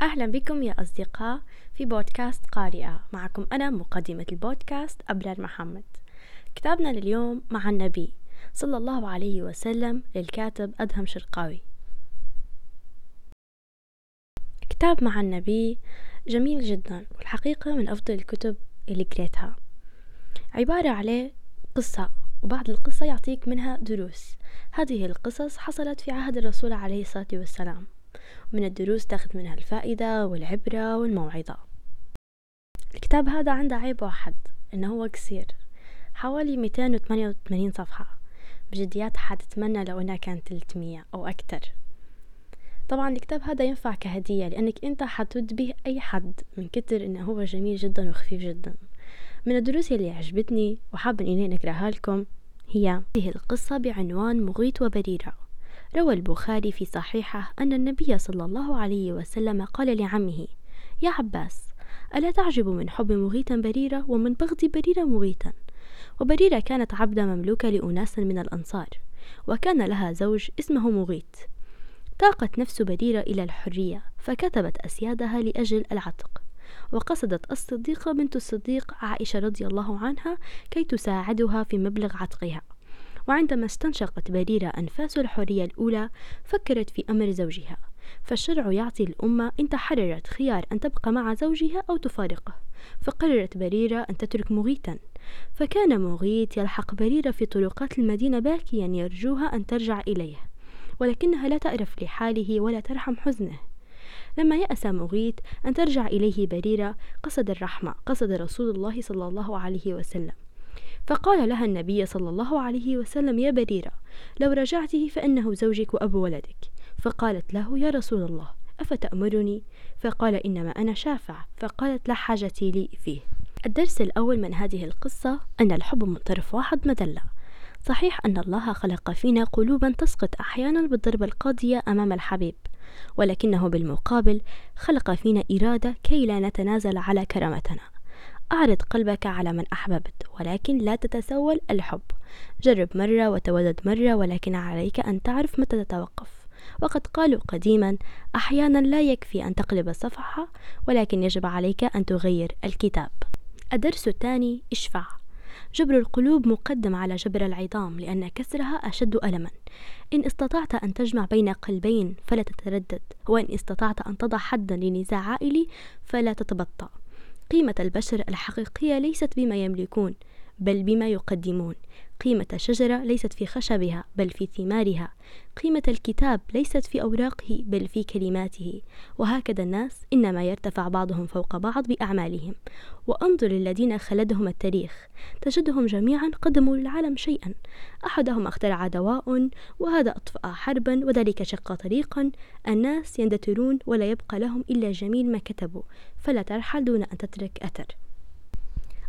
أهلا بكم يا أصدقاء في بودكاست قارئة. معكم أنا مقدمة البودكاست أبرار محمد. كتابنا لليوم مع النبي صلى الله عليه وسلم للكاتب أدهم شرقاوي. كتاب مع النبي جميل جدا والحقيقة من أفضل الكتب اللي قريتها. عبارة عليه قصة وبعد القصة يعطيك منها دروس. هذه القصص حصلت في عهد الرسول عليه الصلاة والسلام. من الدروس تاخذ منها الفائدة والعبرة والموعظة. الكتاب هذا عنده عيب واحد إنه هو قصير. حوالي 288 صفحة. بجديات حتتمنى لو إنها كانت 300 أو أكتر طبعا الكتاب هذا ينفع كهدية لأنك أنت حتود به أي حد من كتر إنه هو جميل جدا وخفيف جدا. من الدروس اللي عجبتني وحابة إني نقراها لكم هي هذه القصة بعنوان مغيث وبريرة. روى البخاري في صحيحه أن النبي صلى الله عليه وسلم قال لعمه يا عباس ألا تعجب من حب مغيثا بريرة ومن بغض بريرة مغيثا؟ وبريرة كانت عبدة مملوكة لأناس من الأنصار وكان لها زوج اسمه مغيث. طاقت نفس بريرة إلى الحرية فكتبت أسيادها لأجل العتق وقصدت الصديقة بنت الصديق عائشة رضي الله عنها كي تساعدها في مبلغ عتقها. وعندما استنشقت بريرة أنفاس الحرية الأولى فكرت في أمر زوجها فالشرع يعطي الأمة إن تحررت خيار أن تبقى مع زوجها أو تفارقه فقررت بريرة أن تترك مغيثا فكان مغيث يلحق بريرة في طرقات المدينة باكيا يرجوها أن ترجع إليه ولكنها لا تعرف لحاله ولا ترحم حزنه. لما يأس مغيث أن ترجع إليه بريرة قصد الرحمة قصد رسول الله صلى الله عليه وسلم. فقال لها النبي صلى الله عليه وسلم يا بريرة لو رجعته فإنه زوجك وأبو ولدك. فقالت له يا رسول الله أفتأمرني؟ فقال إنما أنا شافع. فقالت لا حاجة لي فيه. الدرس الأول من هذه القصة أن الحب من طرف واحد مدلة صحيح أن الله خلق فينا قلوبا تسقط أحيانا بالضربة القاضية أمام الحبيب ولكنه بالمقابل خلق فينا إرادة كي لا نتنازل على كرامتنا. أعرض قلبك على من أحببت ولكن لا تتسول الحب. جرب مرة وتودد مرة ولكن عليك أن تعرف متى تتوقف. وقد قالوا قديما أحيانا لا يكفي أن تقلب الصفحة ولكن يجب عليك أن تغير الكتاب. الدرس الثاني اشفع. جبر القلوب مقدم على جبر العظام لأن كسرها أشد ألما. إن استطعت أن تجمع بين قلبين فلا تتردد. وإن استطعت أن تضع حدا لنزاع عائلي فلا تتبطأ. قيمة البشر الحقيقية ليست بما يملكون بل بما يقدمون. قيمة الشجرة ليست في خشبها بل في ثمارها. قيمة الكتاب ليست في أوراقه بل في كلماته. وهكذا الناس إنما يرتفع بعضهم فوق بعض بأعمالهم. وأنظر للذين خلدهم التاريخ. تجدهم جميعا قدموا للعالم شيئا. أحدهم اخترع دواء وهذا أطفأ حربا وذلك شق طريقا. الناس يندثرون ولا يبقى لهم إلا جميل ما كتبوا. فلا ترحل دون أن تترك أثر.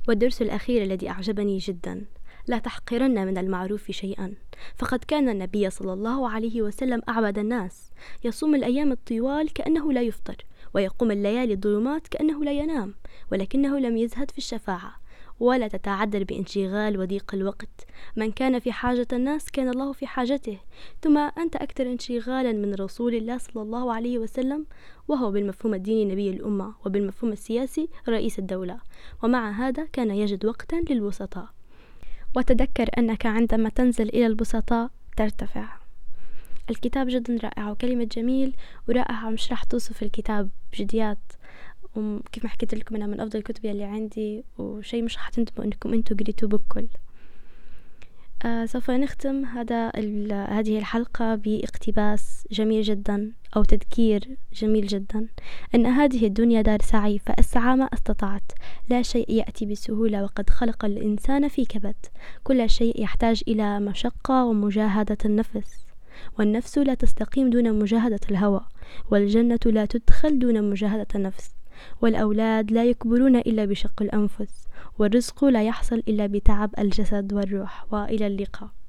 والدرس الأخير الذي أعجبني جدا. لا تحقرن من المعروف شيئا. فقد كان النبي صلى الله عليه وسلم أعبد الناس. يصوم الأيام الطوال كأنه لا يفطر ويقوم الليالي الظلمات كأنه لا ينام ولكنه لم يزهد في الشفاعة. ولا تتعذر بانشغال وضيق الوقت. من كان في حاجة الناس كان الله في حاجته. ثم أنت أكثر انشغالا من رسول الله صلى الله عليه وسلم وهو بالمفهوم الديني نبي الأمة وبالمفهوم السياسي رئيس الدولة. ومع هذا كان يجد وقتا للبسطاء وتذكر أنك عندما تنزل إلى البسطاء ترتفع. الكتاب جدا رائع وكلمة جميل ورائعة مش راح توصف الكتاب بجديات. وكيف ما حكيت لكم أنا من أفضل الكتب اللي عندي وشي مش حتندموا إنكم أنتوا قريتوه بكل. آه سوف نختم هذا هذه الحلقة باقتباس جميل جدا أو تذكير جميل جدا. أن هذه الدنيا دار سعي فأسعى ما استطعت. لا شيء يأتي بسهولة وقد خلق الإنسان في كبد. كل شيء يحتاج إلى مشقة ومجاهدة النفس. والنفس لا تستقيم دون مجاهدة الهوى والجنة لا تدخل دون مجاهدة النفس. والأولاد لا يكبرون إلا بشق الأنفس والرزق لا يحصل إلا بتعب الجسد والروح. وإلى اللقاء.